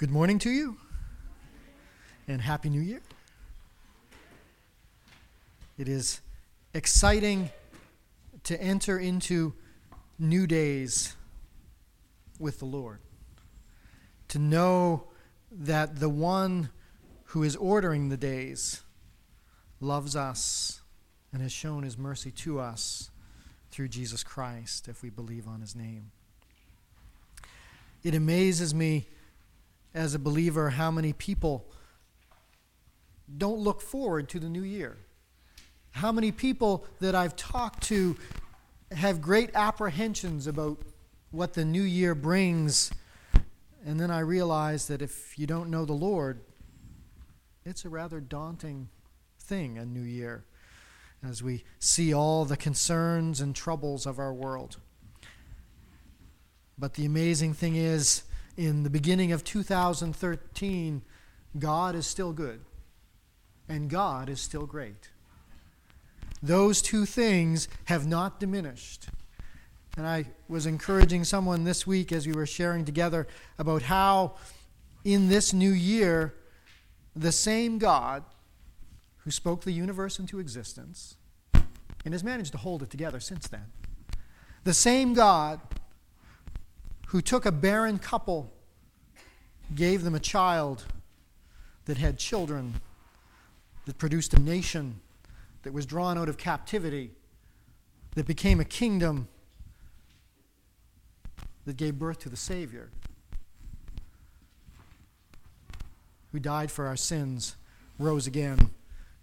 Good morning to you, and Happy New Year. It is exciting to enter into new days with the Lord, to know that the one who is ordering the days loves us and has shown his mercy to us through Jesus Christ if we believe on his name. It amazes me as a believer how many people don't look forward to the new year. How many people that I've talked to have great apprehensions about what the new year brings. And then I realize that if you don't know the Lord, it's a rather daunting thing, a new year, as we see all the concerns and troubles of our world. But the amazing thing is, in the beginning of 2013, God is still good, and God is still great. Those two things have not diminished. And I was encouraging someone this week as we were sharing together about how in this new year, the same God who spoke the universe into existence and has managed to hold it together since then, the same God who took a barren couple, gave them a child that had children, that produced a nation that was drawn out of captivity, that became a kingdom that gave birth to the Savior, who died for our sins, rose again,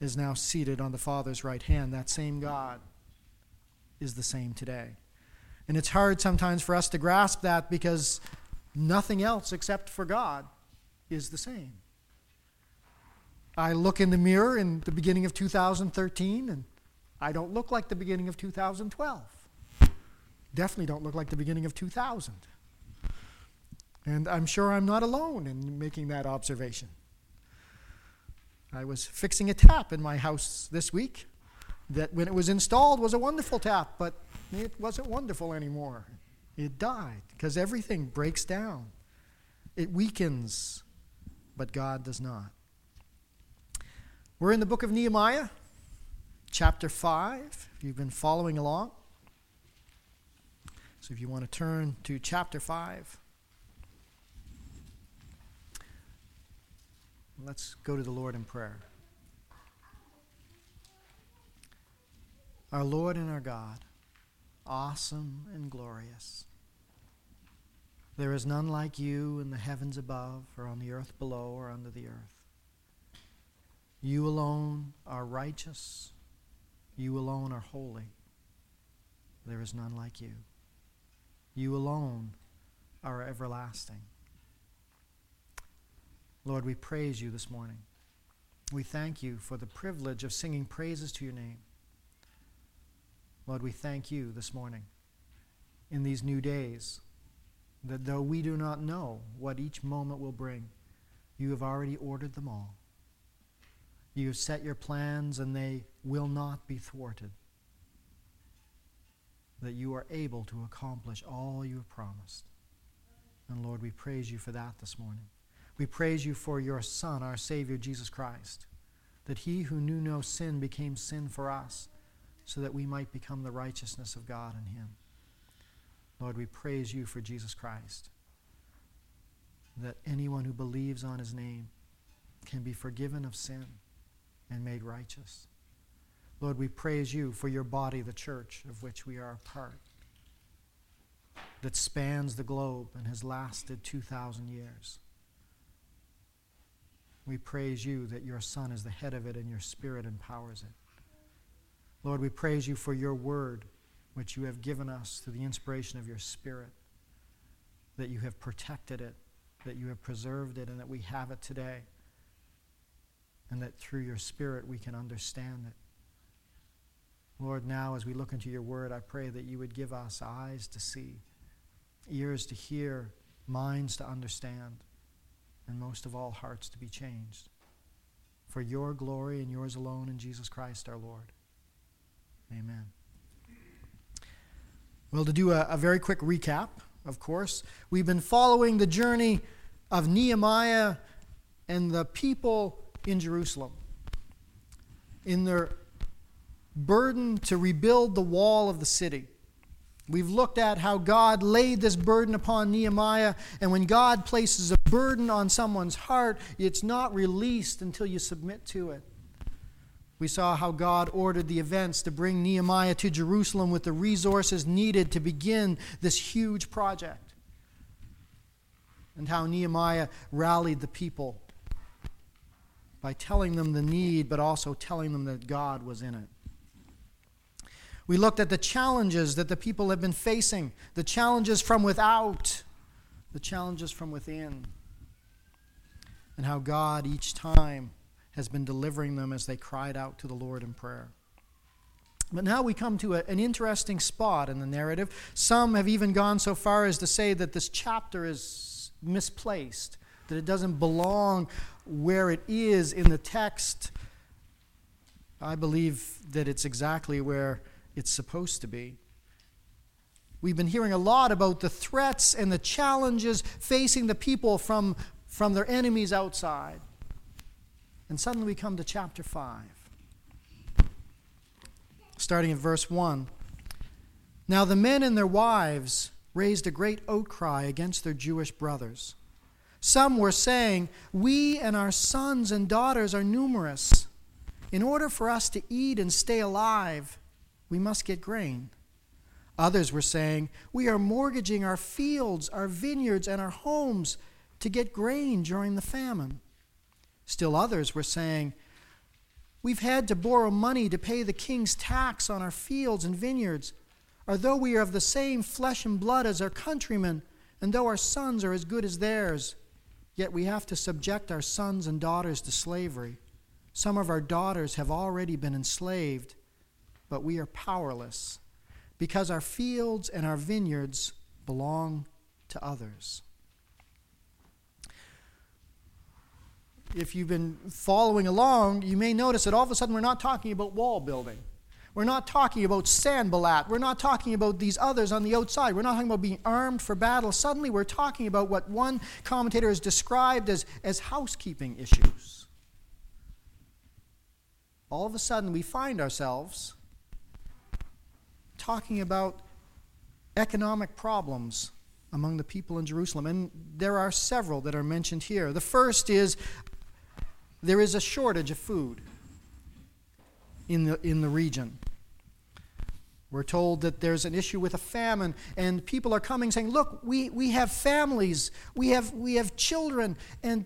is now seated on the Father's right hand. That same God is the same today. And it's hard sometimes for us to grasp that because nothing else except for God is the same. I look in the mirror in the beginning of 2013 and I don't look like the beginning of 2012. Definitely don't look like the beginning of 2000. And I'm sure I'm not alone in making that observation. I was fixing a tap in my house this week that when it was installed was a wonderful tap, but it wasn't wonderful anymore. It died because everything breaks down. It weakens, but God does not. We're in the book of Nehemiah, chapter 5, if you've been following along. So if you want to turn to chapter 5, let's go to the Lord in prayer. Our Lord and our God, awesome and glorious. There is none like you in the heavens above, or on the earth below, or under the earth. You alone are righteous. You alone are holy. There is none like you. You alone are everlasting. Lord, we praise you this morning. We thank you for the privilege of singing praises to your name. Lord, we thank you this morning in these new days that though we do not know what each moment will bring, you have already ordered them all. You have set your plans and they will not be thwarted. That you are able to accomplish all you have promised. And Lord, we praise you for that this morning. We praise you for your Son, our Savior, Jesus Christ, that he who knew no sin became sin for us, so that we might become the righteousness of God in him. Lord, we praise you for Jesus Christ, that anyone who believes on his name can be forgiven of sin and made righteous. Lord, we praise you for your body, the church, of which we are a part, that spans the globe and has lasted 2,000 years. We praise you that your Son is the head of it and your Spirit empowers it. Lord, we praise you for your word, which you have given us through the inspiration of your Spirit, that you have protected it, that you have preserved it, and that we have it today, and that through your Spirit we can understand it. Lord, now as we look into your word, I pray that you would give us eyes to see, ears to hear, minds to understand and most of all, hearts to be changed. For your glory and yours alone in Jesus Christ our Lord. Amen. Well, to do a, a very quick recap, of course, we've been following the journey of Nehemiah and the people in Jerusalem in their burden to rebuild the wall of the city. We've looked at how God laid this burden upon Nehemiah, and when God places a burden on someone's heart, it's not released until you submit to it. We saw how God ordered the events to bring Nehemiah to Jerusalem with the resources needed to begin this huge project, and how Nehemiah rallied the people by telling them the need, but also telling them that God was in it. We looked at the challenges that the people have been facing, the challenges from without, the challenges from within, and how God each time has been delivering them as they cried out to the Lord in prayer. But now we come to a, an interesting spot in the narrative. Some have even gone so far as to say that this chapter is misplaced, that it doesn't belong where it is in the text. I believe that it's exactly where it's supposed to be. We've been hearing a lot about the threats and the challenges facing the people from, from their enemies outside. And suddenly we come to chapter 5, starting at verse 1. Now the men and their wives raised a great outcry against their Jewish brothers. Some were saying, We and our sons and daughters are numerous. In order for us to eat and stay alive, we must get grain. Others were saying, We are mortgaging our fields, our vineyards, and our homes to get grain during the famine. Still others were saying, We've had to borrow money to pay the king's tax on our fields and vineyards. Or though we are of the same flesh and blood as our countrymen, and though our sons are as good as theirs, yet we have to subject our sons and daughters to slavery. Some of our daughters have already been enslaved but we are powerless because our fields and our vineyards belong to others. If you've been following along, you may notice that all of a sudden we're not talking about wall building. We're not talking about Sanballat. We're not talking about these others on the outside. We're not talking about being armed for battle. Suddenly, we're talking about what one commentator has described as, as housekeeping issues. All of a sudden, we find ourselves talking about economic problems among the people in Jerusalem. And there are several that are mentioned here. The first is there is a shortage of food in the, in the region. We're told that there's an issue with a famine, and people are coming saying, Look, we, we have families, we have, we have children, and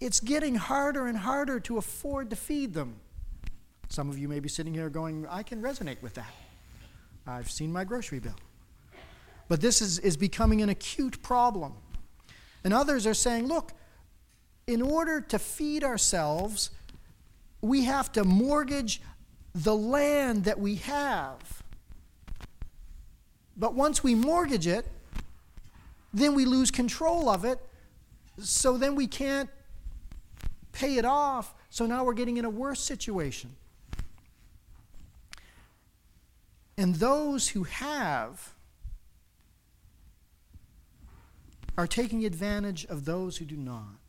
it's getting harder and harder to afford to feed them. Some of you may be sitting here going, I can resonate with that. I've seen my grocery bill. But this is, is becoming an acute problem. And others are saying, look, in order to feed ourselves, we have to mortgage the land that we have. But once we mortgage it, then we lose control of it. So then we can't pay it off. So now we're getting in a worse situation. And those who have are taking advantage of those who do not.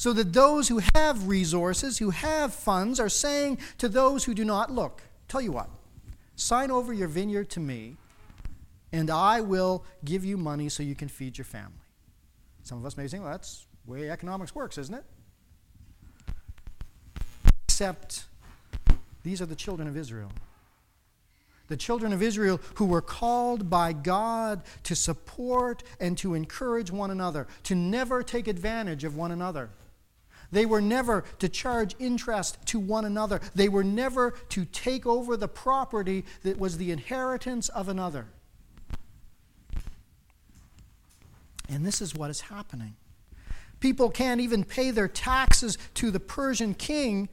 So that those who have resources, who have funds, are saying to those who do not, look, tell you what, sign over your vineyard to me, and I will give you money so you can feed your family. Some of us may think, well, that's the way economics works, isn't it? Except these are the children of Israel the children of Israel who were called by God to support and to encourage one another, to never take advantage of one another. They were never to charge interest to one another. They were never to take over the property that was the inheritance of another. And this is what is happening. People can't even pay their taxes to the Persian king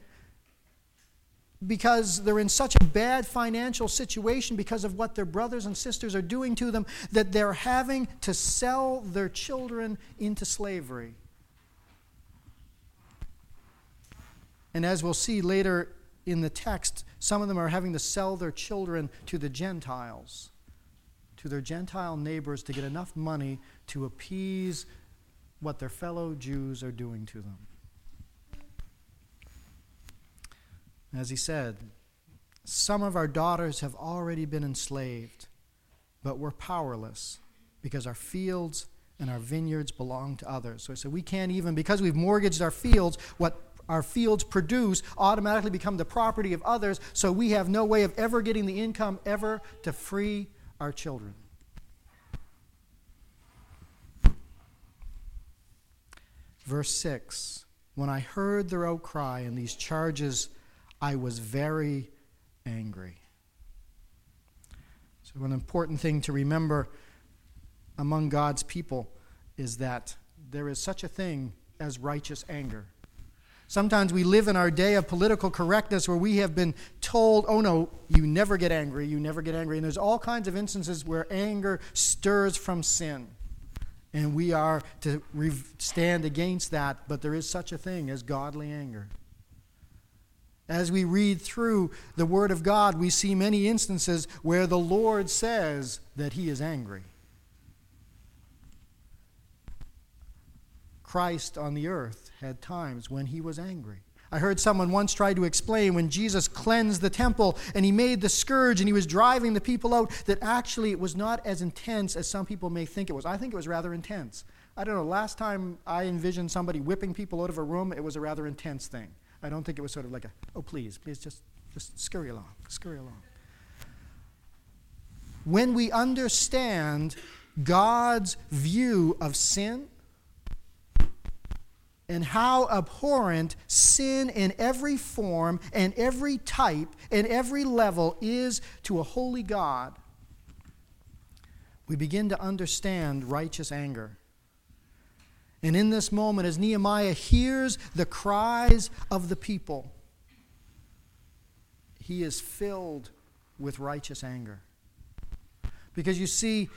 because they're in such a bad financial situation because of what their brothers and sisters are doing to them that they're having to sell their children into slavery. And as we'll see later in the text, some of them are having to sell their children to the Gentiles, to their Gentile neighbors to get enough money to appease what their fellow Jews are doing to them. As he said, some of our daughters have already been enslaved, but we're powerless because our fields and our vineyards belong to others. So he said, we can't even, because we've mortgaged our fields, what our fields produce automatically become the property of others, so we have no way of ever getting the income ever to free our children. Verse 6 When I heard their outcry and these charges, I was very angry. So, an important thing to remember among God's people is that there is such a thing as righteous anger. Sometimes we live in our day of political correctness where we have been told, oh no, you never get angry, you never get angry. And there's all kinds of instances where anger stirs from sin. And we are to stand against that, but there is such a thing as godly anger. As we read through the Word of God, we see many instances where the Lord says that He is angry. Christ on the earth had times when he was angry. I heard someone once try to explain when Jesus cleansed the temple and he made the scourge and he was driving the people out that actually it was not as intense as some people may think it was. I think it was rather intense. I don't know, last time I envisioned somebody whipping people out of a room, it was a rather intense thing. I don't think it was sort of like a, oh, please, please just, just scurry along, scurry along. When we understand God's view of sin, and how abhorrent sin in every form and every type and every level is to a holy God, we begin to understand righteous anger. And in this moment, as Nehemiah hears the cries of the people, he is filled with righteous anger. Because you see,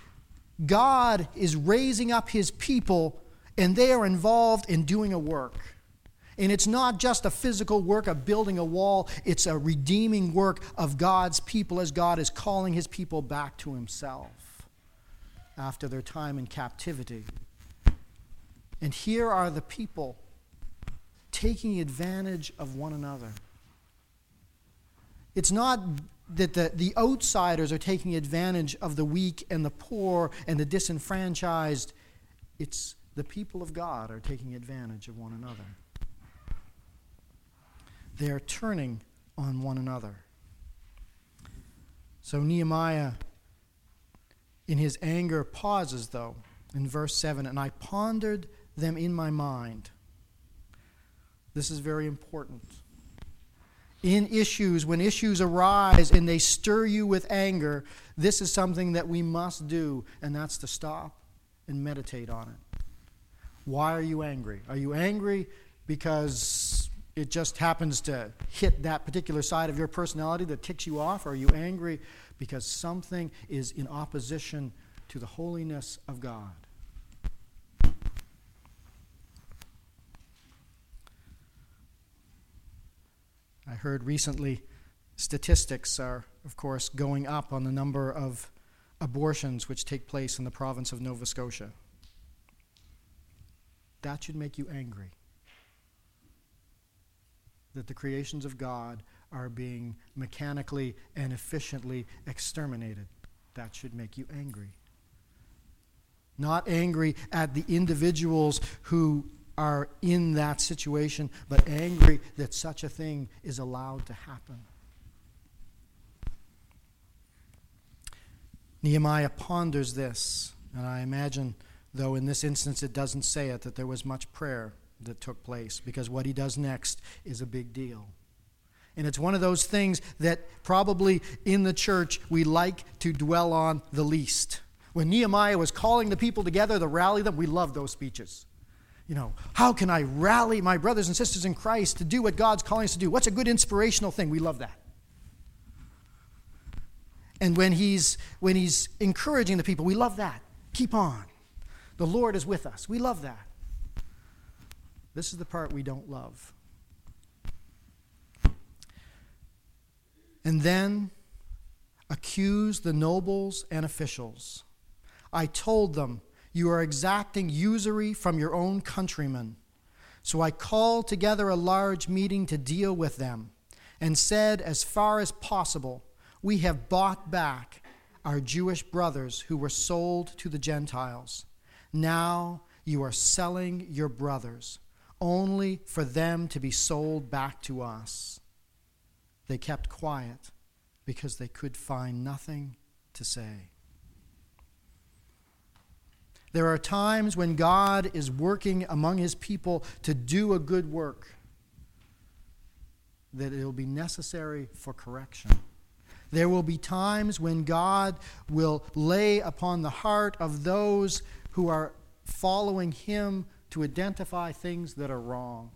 God is raising up his people and they are involved in doing a work. And it's not just a physical work of building a wall, it's a redeeming work of God's people as God is calling his people back to himself after their time in captivity. And here are the people taking advantage of one another. It's not that the, the outsiders are taking advantage of the weak and the poor and the disenfranchised. It's the people of God are taking advantage of one another. They are turning on one another. So Nehemiah, in his anger, pauses, though, in verse 7 And I pondered them in my mind. This is very important. In issues, when issues arise and they stir you with anger, this is something that we must do, and that's to stop and meditate on it. Why are you angry? Are you angry because it just happens to hit that particular side of your personality that ticks you off? Or are you angry because something is in opposition to the holiness of God? I heard recently statistics are, of course, going up on the number of abortions which take place in the province of Nova Scotia. That should make you angry. That the creations of God are being mechanically and efficiently exterminated. That should make you angry. Not angry at the individuals who are in that situation, but angry that such a thing is allowed to happen. Nehemiah ponders this, and I imagine though in this instance it doesn't say it, that there was much prayer that took place because what he does next is a big deal. And it's one of those things that probably in the church we like to dwell on the least. When Nehemiah was calling the people together to rally them, we love those speeches. You know, how can I rally my brothers and sisters in Christ to do what God's calling us to do? What's a good inspirational thing? We love that. And when he's when he's encouraging the people, we love that. Keep on. The Lord is with us. We love that. This is the part we don't love. And then accuse the nobles and officials. I told them, You are exacting usury from your own countrymen. So I called together a large meeting to deal with them and said, as far as possible, we have bought back our Jewish brothers who were sold to the Gentiles. Now you are selling your brothers only for them to be sold back to us. They kept quiet because they could find nothing to say. There are times when God is working among his people to do a good work that it will be necessary for correction. There will be times when God will lay upon the heart of those who are following him to identify things that are wrong.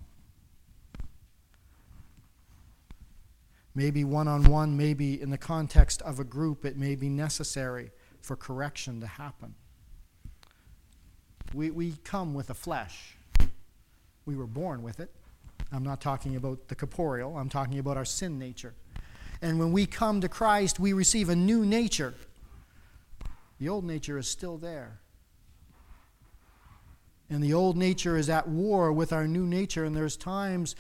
Maybe one on one, maybe in the context of a group, it may be necessary for correction to happen. We, we come with a flesh. We were born with it. I'm not talking about the corporeal, I'm talking about our sin nature. And when we come to Christ, we receive a new nature. The old nature is still there. And the old nature is at war with our new nature. And there's times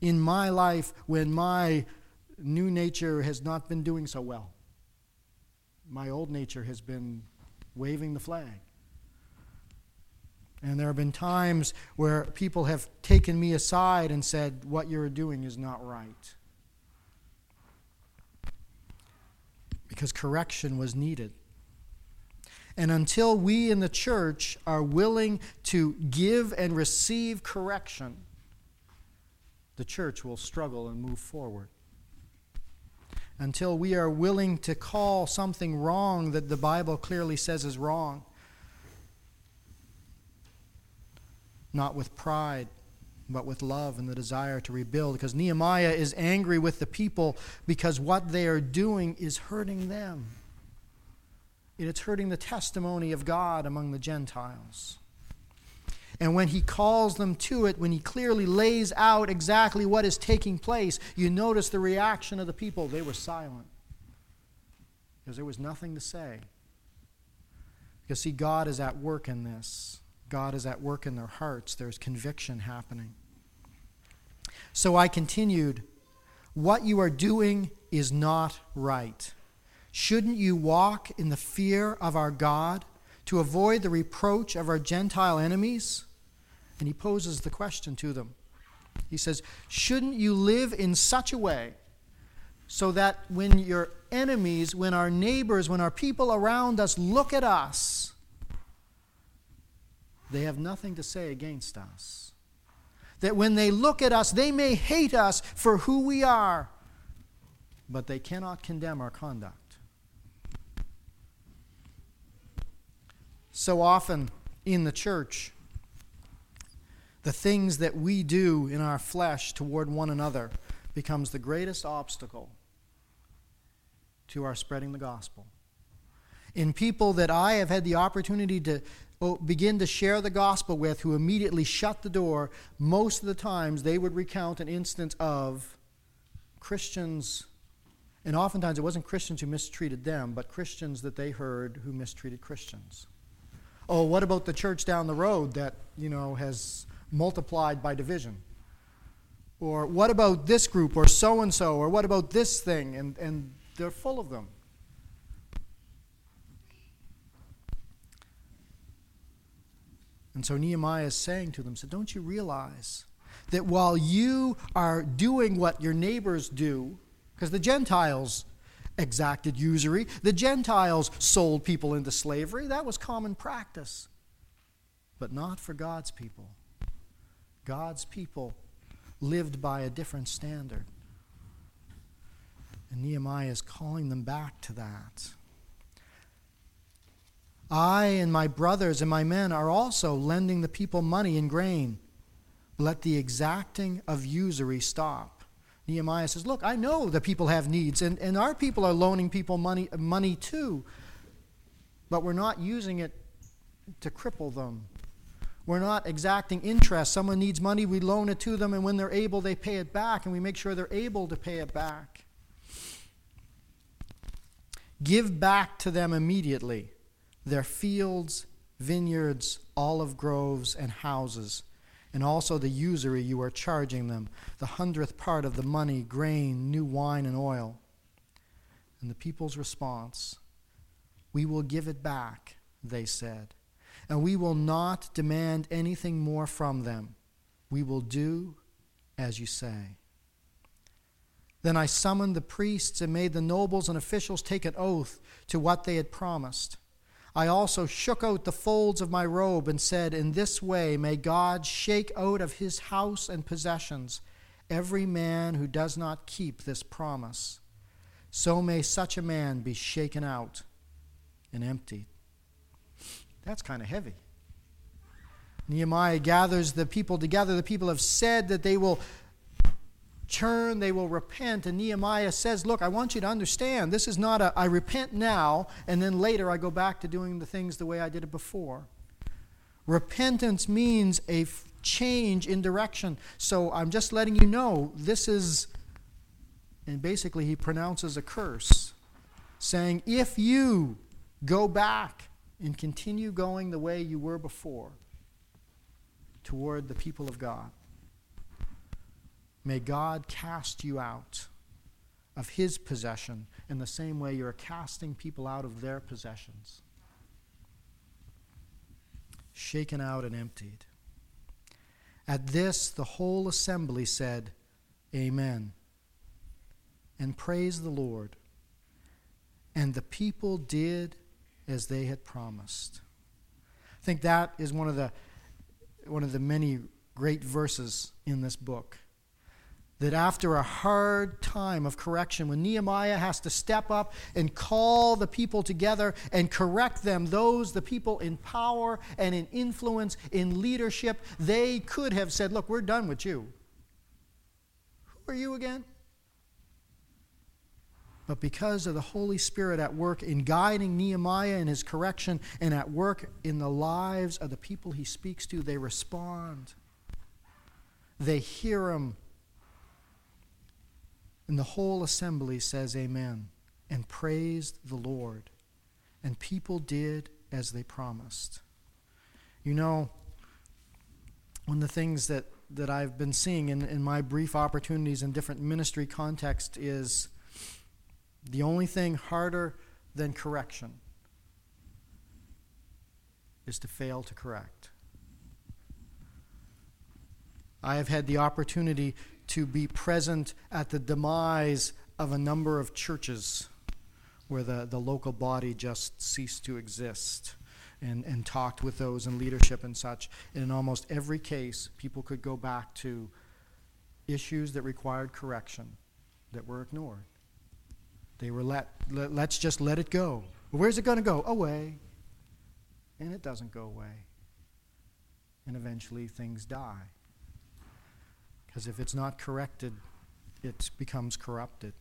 in my life when my new nature has not been doing so well. My old nature has been waving the flag. And there have been times where people have taken me aside and said, What you're doing is not right. Because correction was needed. And until we in the church are willing to give and receive correction, the church will struggle and move forward. Until we are willing to call something wrong that the Bible clearly says is wrong, not with pride, but with love and the desire to rebuild. Because Nehemiah is angry with the people because what they are doing is hurting them. And it's hurting the testimony of God among the Gentiles. And when he calls them to it, when he clearly lays out exactly what is taking place, you notice the reaction of the people. They were silent because there was nothing to say. Because, see, God is at work in this. God is at work in their hearts. There's conviction happening. So I continued, What you are doing is not right. Shouldn't you walk in the fear of our God to avoid the reproach of our Gentile enemies? And he poses the question to them. He says, Shouldn't you live in such a way so that when your enemies, when our neighbors, when our people around us look at us, they have nothing to say against us. That when they look at us, they may hate us for who we are, but they cannot condemn our conduct. So often in the church, the things that we do in our flesh toward one another becomes the greatest obstacle to our spreading the gospel. In people that I have had the opportunity to oh, begin to share the gospel with who immediately shut the door, most of the times they would recount an instance of Christians, and oftentimes it wasn't Christians who mistreated them, but Christians that they heard who mistreated Christians. Oh, what about the church down the road that, you know, has multiplied by division? Or what about this group or so and so? Or what about this thing? And, and they're full of them. And so Nehemiah is saying to them, so don't you realize that while you are doing what your neighbors do, because the Gentiles exacted usury, the Gentiles sold people into slavery, that was common practice. But not for God's people. God's people lived by a different standard. And Nehemiah is calling them back to that. I and my brothers and my men are also lending the people money and grain. Let the exacting of usury stop. Nehemiah says, Look, I know that people have needs, and, and our people are loaning people money, money too, but we're not using it to cripple them. We're not exacting interest. Someone needs money, we loan it to them, and when they're able, they pay it back, and we make sure they're able to pay it back. Give back to them immediately their fields, vineyards, olive groves, and houses, and also the usury you are charging them, the hundredth part of the money, grain, new wine, and oil. And the people's response We will give it back, they said, and we will not demand anything more from them. We will do as you say. Then I summoned the priests and made the nobles and officials take an oath to what they had promised. I also shook out the folds of my robe and said, In this way may God shake out of his house and possessions every man who does not keep this promise. So may such a man be shaken out and emptied. That's kind of heavy. Nehemiah gathers the people together. The people have said that they will turn, they will repent. And Nehemiah says, Look, I want you to understand this is not a I repent now, and then later I go back to doing the things the way I did it before. Repentance means a f- change in direction. So I'm just letting you know this is, and basically he pronounces a curse, saying, If you go back and continue going the way you were before toward the people of God, May God cast you out of his possession in the same way you're casting people out of their possessions. Shaken out and emptied. At this, the whole assembly said, Amen, and praised the Lord. And the people did as they had promised. I think that is one of the, one of the many great verses in this book that after a hard time of correction, when Nehemiah has to step up and call the people together and correct them, those, the people in power and in influence, in leadership, they could have said, Look, we're done with you. Who are you again? But because of the Holy Spirit at work in guiding Nehemiah in his correction and at work in the lives of the people he speaks to, they respond. They hear him and the whole assembly says amen and praised the Lord. And people did as they promised. You know, one of the things that, that I've been seeing in, in my brief opportunities in different ministry contexts is the only thing harder than correction is to fail to correct. I have had the opportunity to be present at the demise of a number of churches where the, the local body just ceased to exist and, and talked with those in leadership and such. And in almost every case, people could go back to issues that required correction that were ignored. They were let, let let's just let it go. where's it going to go? Away. And it doesn't go away. And eventually things die. Because if it's not corrected, it becomes corrupted.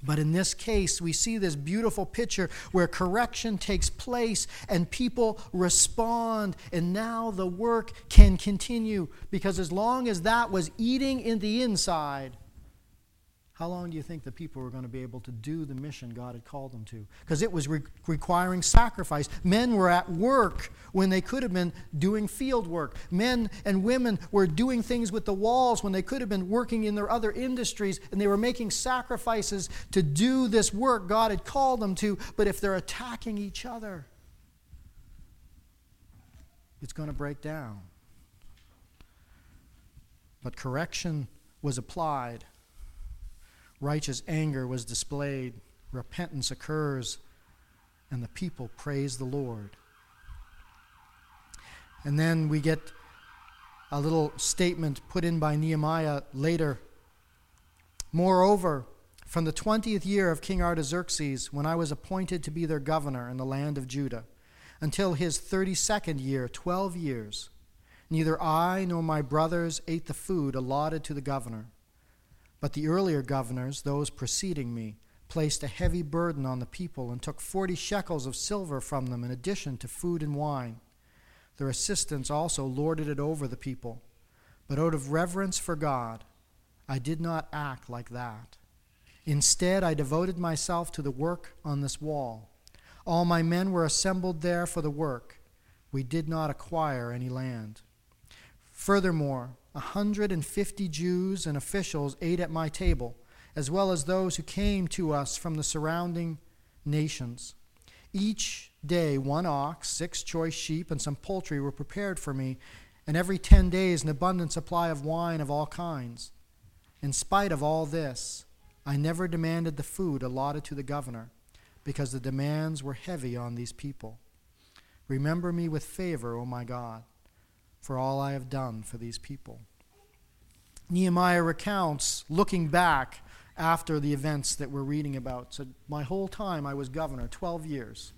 But in this case, we see this beautiful picture where correction takes place and people respond, and now the work can continue. Because as long as that was eating in the inside, how long do you think the people were going to be able to do the mission God had called them to? Because it was re- requiring sacrifice. Men were at work when they could have been doing field work. Men and women were doing things with the walls when they could have been working in their other industries, and they were making sacrifices to do this work God had called them to. But if they're attacking each other, it's going to break down. But correction was applied righteous anger was displayed, repentance occurs, and the people praise the Lord. And then we get a little statement put in by Nehemiah later. Moreover, from the twentieth year of King Artaxerxes, when I was appointed to be their governor in the land of Judah, until his thirty second year, twelve years, neither I nor my brothers ate the food allotted to the governor but the earlier governors, those preceding me, placed a heavy burden on the people and took forty shekels of silver from them in addition to food and wine. Their assistants also lorded it over the people. But out of reverence for God, I did not act like that. Instead, I devoted myself to the work on this wall. All my men were assembled there for the work. We did not acquire any land. Furthermore, a hundred and fifty Jews and officials ate at my table, as well as those who came to us from the surrounding nations. Each day, one ox, six choice sheep, and some poultry were prepared for me, and every ten days, an abundant supply of wine of all kinds. In spite of all this, I never demanded the food allotted to the governor, because the demands were heavy on these people. Remember me with favor, O my God, for all I have done for these people. Nehemiah recounts, looking back after the events that we're reading about. So, my whole time I was governor, 12 years,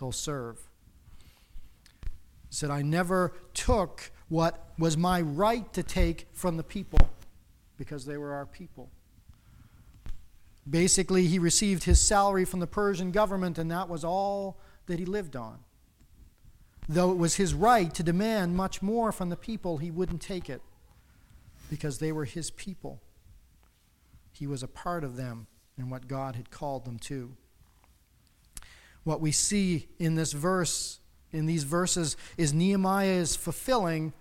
he'll serve. Said, I never took what was my right to take from the people because they were our people. Basically, he received his salary from the Persian government, and that was all that he lived on. Though it was his right to demand much more from the people, he wouldn't take it because they were his people. He was a part of them and what God had called them to. What we see in this verse, in these verses, is Nehemiah is fulfilling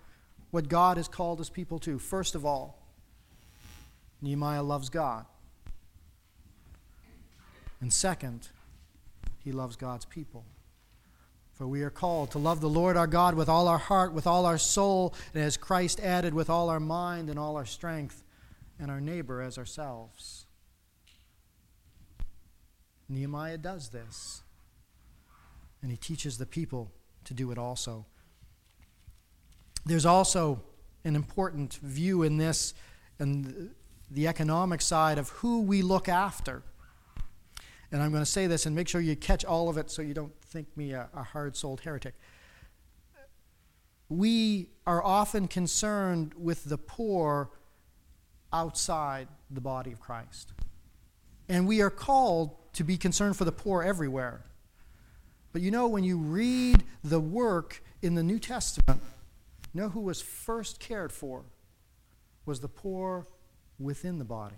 what God has called his people to. First of all, Nehemiah loves God. And second, he loves God's people. For we are called to love the Lord our God with all our heart, with all our soul, and as Christ added, with all our mind and all our strength, and our neighbor as ourselves. Nehemiah does this, and he teaches the people to do it also. There's also an important view in this and the economic side of who we look after. And I'm going to say this and make sure you catch all of it so you don't think me a, a hard souled heretic. We are often concerned with the poor outside the body of Christ. And we are called to be concerned for the poor everywhere. But you know, when you read the work in the New Testament, you know who was first cared for? Was the poor within the body.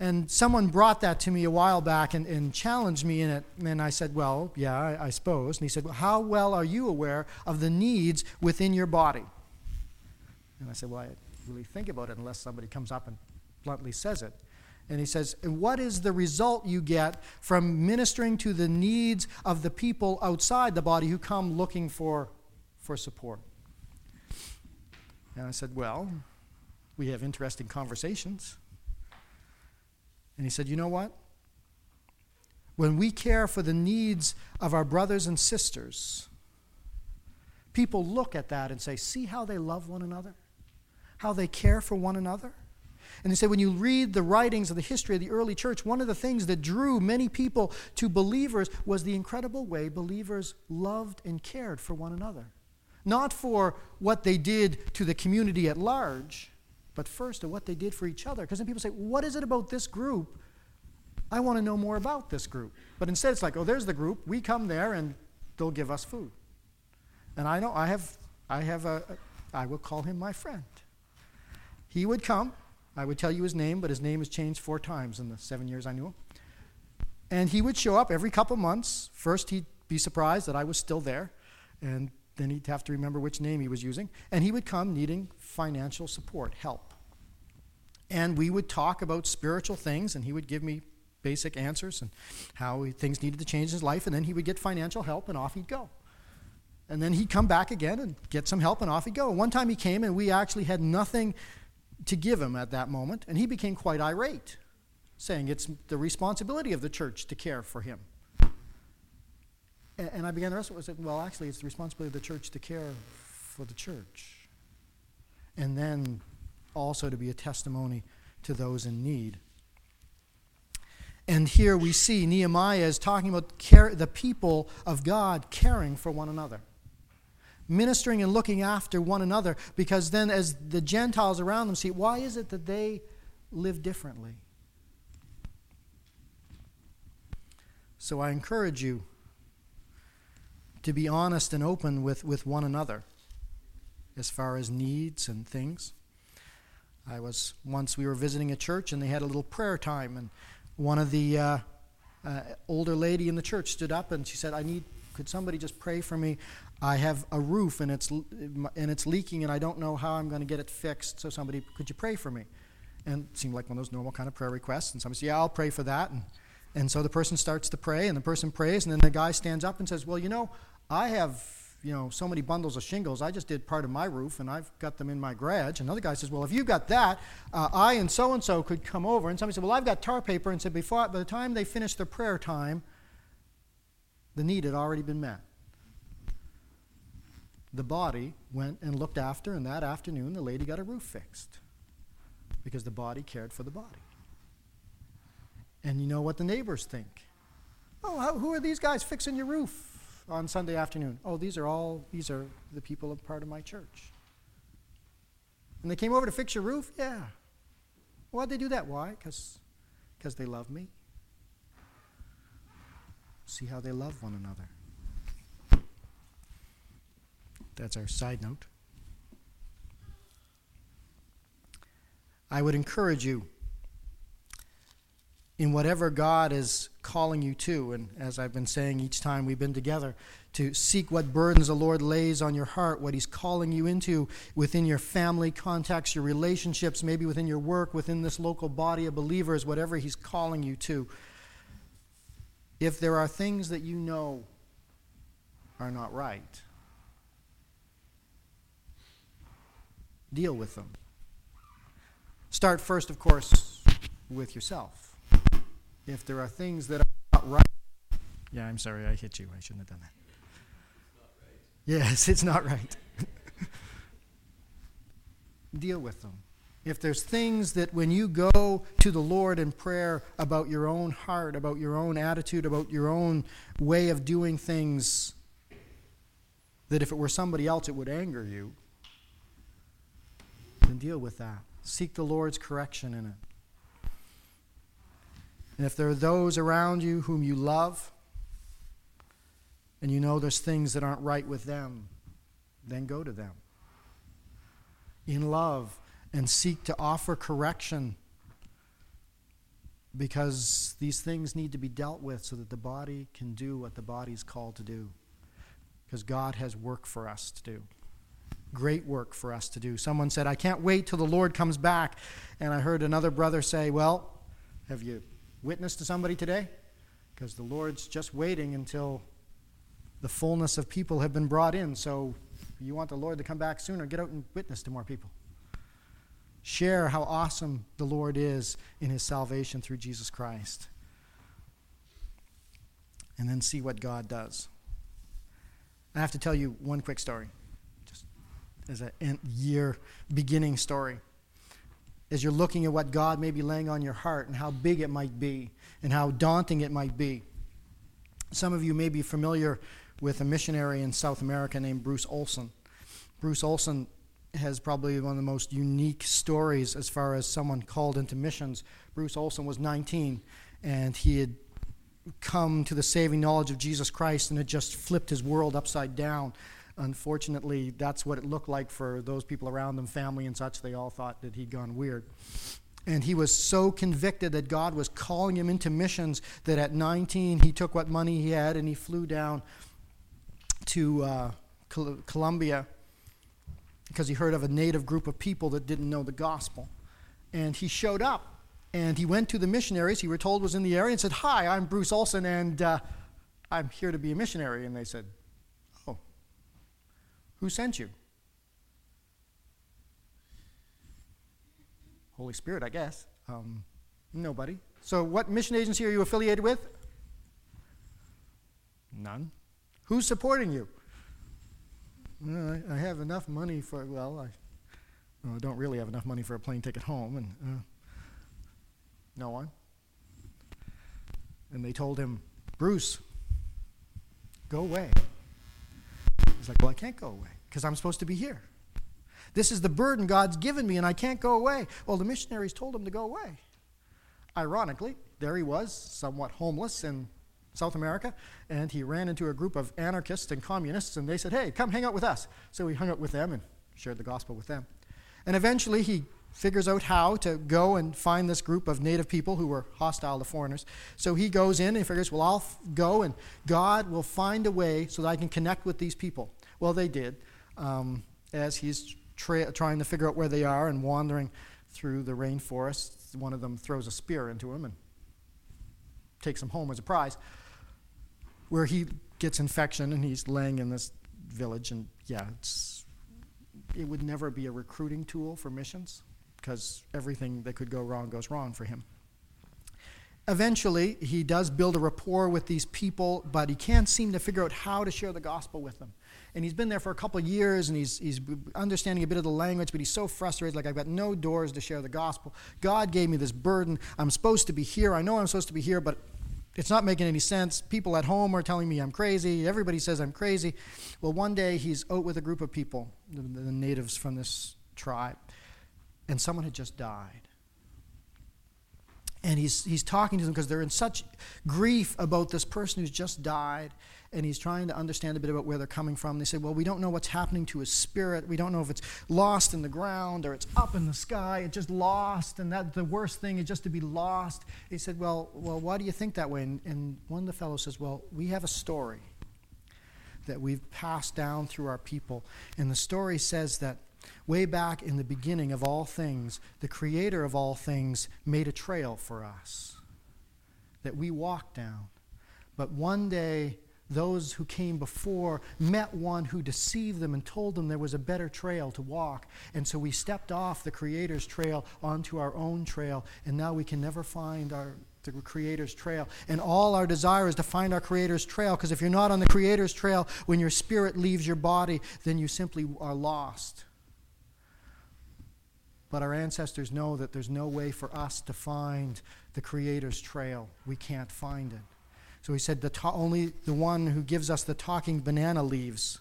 And someone brought that to me a while back and, and challenged me in it. And I said, Well, yeah, I, I suppose. And he said, well, How well are you aware of the needs within your body? And I said, Well, I really think about it unless somebody comes up and bluntly says it. And he says, What is the result you get from ministering to the needs of the people outside the body who come looking for, for support? And I said, Well, we have interesting conversations. And he said, You know what? When we care for the needs of our brothers and sisters, people look at that and say, See how they love one another? How they care for one another? And they say, when you read the writings of the history of the early church, one of the things that drew many people to believers was the incredible way believers loved and cared for one another. Not for what they did to the community at large, but first of what they did for each other. Because then people say, What is it about this group? I want to know more about this group. But instead, it's like, Oh, there's the group. We come there and they'll give us food. And I know I have, I have a, I will call him my friend. He would come. I would tell you his name, but his name has changed four times in the seven years I knew him. And he would show up every couple months. First, he'd be surprised that I was still there. And then he'd have to remember which name he was using. And he would come needing financial support, help. And we would talk about spiritual things, and he would give me basic answers and how things needed to change in his life, and then he would get financial help, and off he'd go. And then he'd come back again and get some help, and off he'd go. One time he came, and we actually had nothing to give him at that moment, and he became quite irate, saying it's the responsibility of the church to care for him. And, I began to wrestle with it. Well, actually, it's the responsibility of the church to care for the church. And then also to be a testimony to those in need. And here we see Nehemiah is talking about care, the people of God caring for one another, ministering and looking after one another, because then as the Gentiles around them see, why is it that they live differently? So I encourage you to be honest and open with, with one another as far as needs and things. I was once we were visiting a church and they had a little prayer time and one of the uh, uh, older lady in the church stood up and she said, I need, could somebody just pray for me? I have a roof and it's, and it's leaking and I don't know how I'm going to get it fixed. So somebody, could you pray for me? And it seemed like one of those normal kind of prayer requests. And somebody said, yeah, I'll pray for that. And, and so the person starts to pray and the person prays and then the guy stands up and says, well, you know, I have you know, so many bundles of shingles. I just did part of my roof, and I've got them in my garage. Another guy says, well, if you got that, uh, I and so and so could come over. And somebody said, well, I've got tar paper, and said, before by the time they finished their prayer time, the need had already been met. The body went and looked after, and that afternoon the lady got a roof fixed because the body cared for the body. And you know what the neighbors think? Oh, how, who are these guys fixing your roof? On Sunday afternoon. Oh, these are all, these are the people of part of my church. And they came over to fix your roof? Yeah. Why'd they do that? Why? Because they love me. See how they love one another. That's our side note. I would encourage you in whatever God is calling you to. And as I've been saying each time we've been together, to seek what burdens the Lord lays on your heart, what He's calling you into within your family context, your relationships, maybe within your work, within this local body of believers, whatever He's calling you to. If there are things that you know are not right, deal with them. Start first, of course, with yourself if there are things that are not right. Yeah, I'm sorry, I hit you. I shouldn't have done that. Yes, it's not right. Deal with them. If there's things that when you go to the Lord in prayer about your own heart, about your own attitude, about your own way of doing things, that if it were somebody else it would anger you, then deal with that. Seek the Lord's correction in it. And if there are those around you whom you love, and you know there's things that aren't right with them, then go to them in love and seek to offer correction because these things need to be dealt with so that the body can do what the body's called to do. Because God has work for us to do. Great work for us to do. Someone said, I can't wait till the Lord comes back. And I heard another brother say, Well, have you witness to somebody today? Because the Lord's just waiting until the fullness of people have been brought in. So you want the Lord to come back sooner, get out and witness to more people. Share how awesome the Lord is in his salvation through Jesus Christ. And then see what God does. I have to tell you one quick story, just as a year beginning story as you're looking at what God may be laying on your heart and how big it might be and how daunting it might be. Some of you may be familiar with a missionary in South America named Bruce Olson. Bruce Olson has probably one of the most unique stories as far as someone called into missions. Bruce Olson was 19 and he had come to the saving knowledge of Jesus Christ and had just flipped his world upside down unfortunately, that's what it looked like for those people around him, family and such. They all thought that he'd gone weird. And he was so convicted that God was calling him into missions that at 19 he took what money he had and he flew down to uh, Col- Colombia because he heard of a native group of people that didn't know the gospel. And he showed up and he went to the missionaries he were told was in the area and said, Hi, I'm Bruce Olson and uh, I'm here to be a missionary. And they said, who sent you? Holy Spirit, I guess. Um, nobody. So, what mission agency are you affiliated with? None. Who's supporting you? I, I, have enough money for, well, I, don't really have enough money for a plane ticket home, and uh, no one. And they told him, Bruce, go away. He's like, Well, I can't go away because I'm supposed to be here. This is the burden God's given me, and I can't go away. Well, the missionaries told him to go away. Ironically, there he was, somewhat homeless in South America, and he ran into a group of anarchists and communists, and they said, Hey, come hang out with us. So he hung out with them and shared the gospel with them. And eventually he figures out how to go and find this group of native people who were hostile to foreigners. So he goes in and figures, well, I'll f- go and God will find a way so that I can connect with these people. Well, they did. Um, as he's tra- trying to figure out where they are and wandering through the rainforest, one of them throws a spear into him and takes him home as a prize, where he gets infection and he's laying in this village. And yeah, it would never be a recruiting tool for missions because everything that could go wrong goes wrong for him. Eventually, he does build a rapport with these people, but he can't seem to figure out how to share the gospel with them. And he's been there for a couple of years and he's, he's understanding a bit of the language, but he's so frustrated like, I've got no doors to share the gospel. God gave me this burden. I'm supposed to be here. I know I'm supposed to be here, but it's not making any sense. People at home are telling me I'm crazy. Everybody says I'm crazy. Well, one day he's out with a group of people, the, the natives from this tribe and someone had just died. And he's, he's talking to them because they're in such grief about this person who's just died. And he's trying to understand a bit about where they're coming from. They say, Well, we don't know what's happening to his spirit. We don't know if it's lost in the ground or it's up in the sky. It's just lost. And that the worst thing is just to be lost. He said, Well, well why do you think that way? And, and one of the fellows says, Well, we have a story that we've passed down through our people. And the story says that Way back in the beginning of all things, the creator of all things made a trail for us that we walked down. But one day, those who came before met one who deceived them and told them there was a better trail to walk. And so we stepped off the Creator's trail onto our own trail, and now we can never find our, the Creator's trail. And all our desire is to find our Creator's trail, because if you're not on the Creator's trail, when your spirit leaves your body, then you simply are lost. But our ancestors know that there's no way for us to find the Creator's trail. We can't find it. So he said, the only the one who gives us the talking banana leaves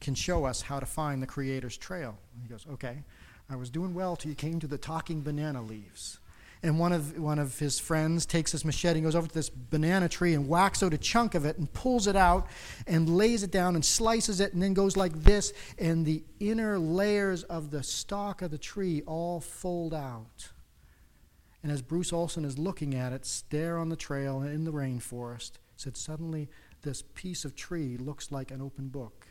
can show us how to find the Creator's trail. And he goes, Okay, I was doing well till you came to the talking banana leaves and one of, one of his friends takes his machete and goes over to this banana tree and whacks out a chunk of it and pulls it out and lays it down and slices it and then goes like this, and the inner layers of the stalk of the tree all fold out. And as Bruce Olson is looking at it, there on the trail in the rainforest, said suddenly this piece of tree looks like an open book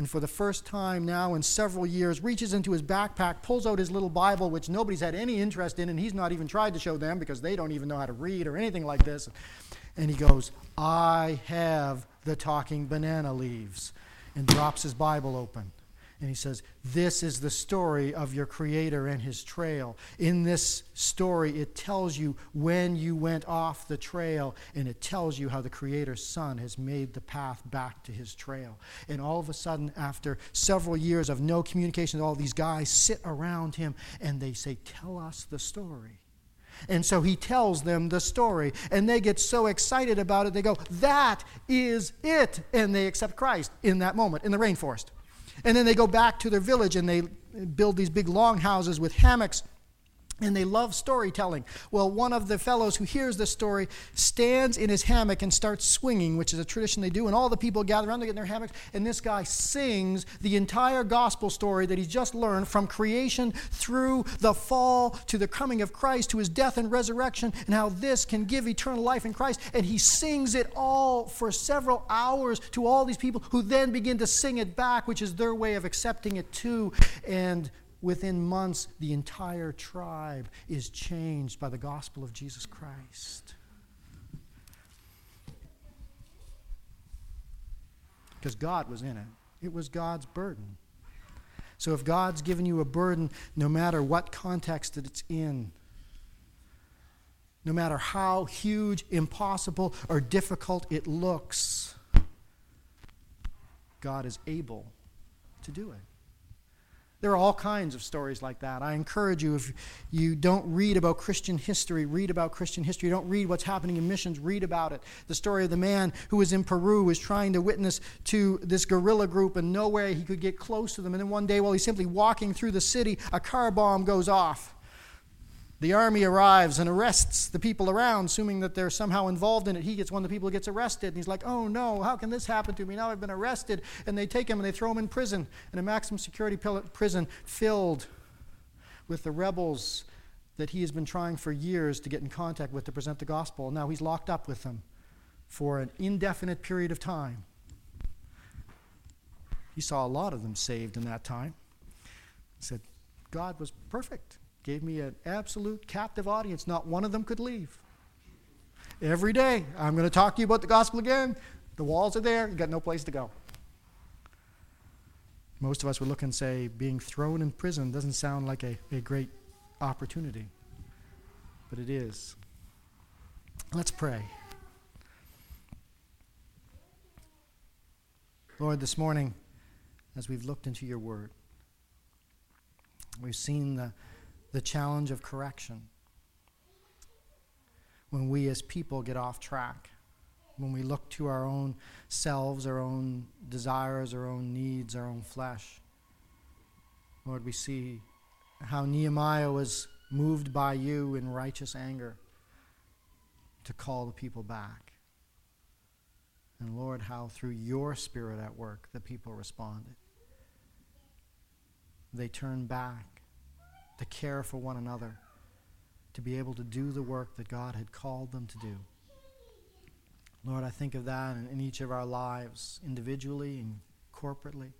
and for the first time now in several years reaches into his backpack, pulls out his little Bible, which nobody's had any interest in, and he's not even tried to show them because they don't even know how to read or anything like this. And he goes, I have the talking banana leaves, and drops his Bible open. And he says, This is the story of your Creator and His trail. In this story, it tells you when you went off the trail, and it tells you how the Creator's Son has made the path back to His trail. And all of a sudden, after several years of no communication, all these guys sit around him and they say, Tell us the story. And so he tells them the story, and they get so excited about it, they go, That is it! And they accept Christ in that moment in the rainforest. And then they go back to their village and they build these big long houses with hammocks and they love storytelling. Well, one of the fellows who hears this story stands in his hammock and starts swinging, which is a tradition they do, and all the people gather around, they get in their hammocks, and this guy sings the entire gospel story that he's just learned from creation through the fall to the coming of Christ, to his death and resurrection, and how this can give eternal life in Christ. And he sings it all for several hours to all these people who then begin to sing it back, which is their way of accepting it too. And Within months, the entire tribe is changed by the gospel of Jesus Christ. Because God was in it, it was God's burden. So if God's given you a burden, no matter what context that it's in, no matter how huge, impossible, or difficult it looks, God is able to do it. There are all kinds of stories like that. I encourage you, if you don't read about Christian history, read about Christian history. Don't read what's happening in missions, read about it. The story of the man who was in Peru was trying to witness to this guerrilla group, and no way he could get close to them. And then one day, while he's simply walking through the city, a car bomb goes off. The army arrives and arrests the people around, assuming that they're somehow involved in it. He gets one of the people who gets arrested, and he's like, Oh no, how can this happen to me? Now I've been arrested. And they take him and they throw him in prison, in a maximum security prison filled with the rebels that he has been trying for years to get in contact with to present the gospel. Now he's locked up with them for an indefinite period of time. He saw a lot of them saved in that time. He said, God was perfect, gave me an absolute captive audience. Not one of them could leave. Every day, I'm going to talk to you about the gospel again. The walls are there, you got no place to go. Most of us would look and say, being thrown in prison doesn't sound like a, a great opportunity, but it is. Let's pray. Lord, this morning, as we've looked into your word, we've seen the, the challenge of correction. When we as people get off track, when we look to our own selves, our own desires, our own needs, our own flesh. Lord, we see how Nehemiah was moved by you in righteous anger to call the people back. And Lord, how through your spirit at work the people responded. They turned back to care for one another, to be able to do the work that God had called them to do. Lord, I think of that in, in each of our lives, individually and corporately.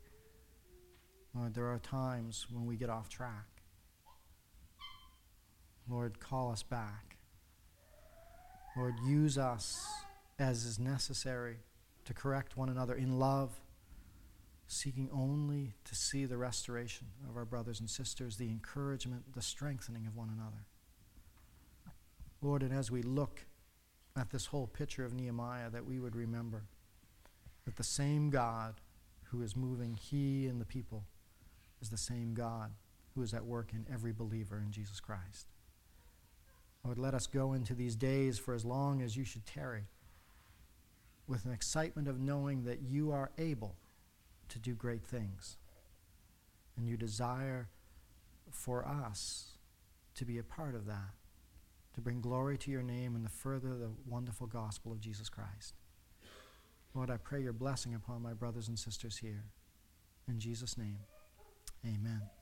Lord, there are times when we get off track. Lord, call us back. Lord, use us as is necessary to correct one another in love, seeking only to see the restoration of our brothers and sisters, the encouragement, the strengthening of one another. Lord, and as we look at this whole picture of Nehemiah that we would remember that the same God who is moving he and the people is the same God who is at work in every believer in Jesus Christ. Lord, let us go into these days for as long as you should tarry with an excitement of knowing that you are able to do great things. And you desire for us to be a part of that to bring glory to your name and to further the wonderful gospel of Jesus Christ. Lord, I pray your blessing upon my brothers and sisters here. In Jesus' name, amen.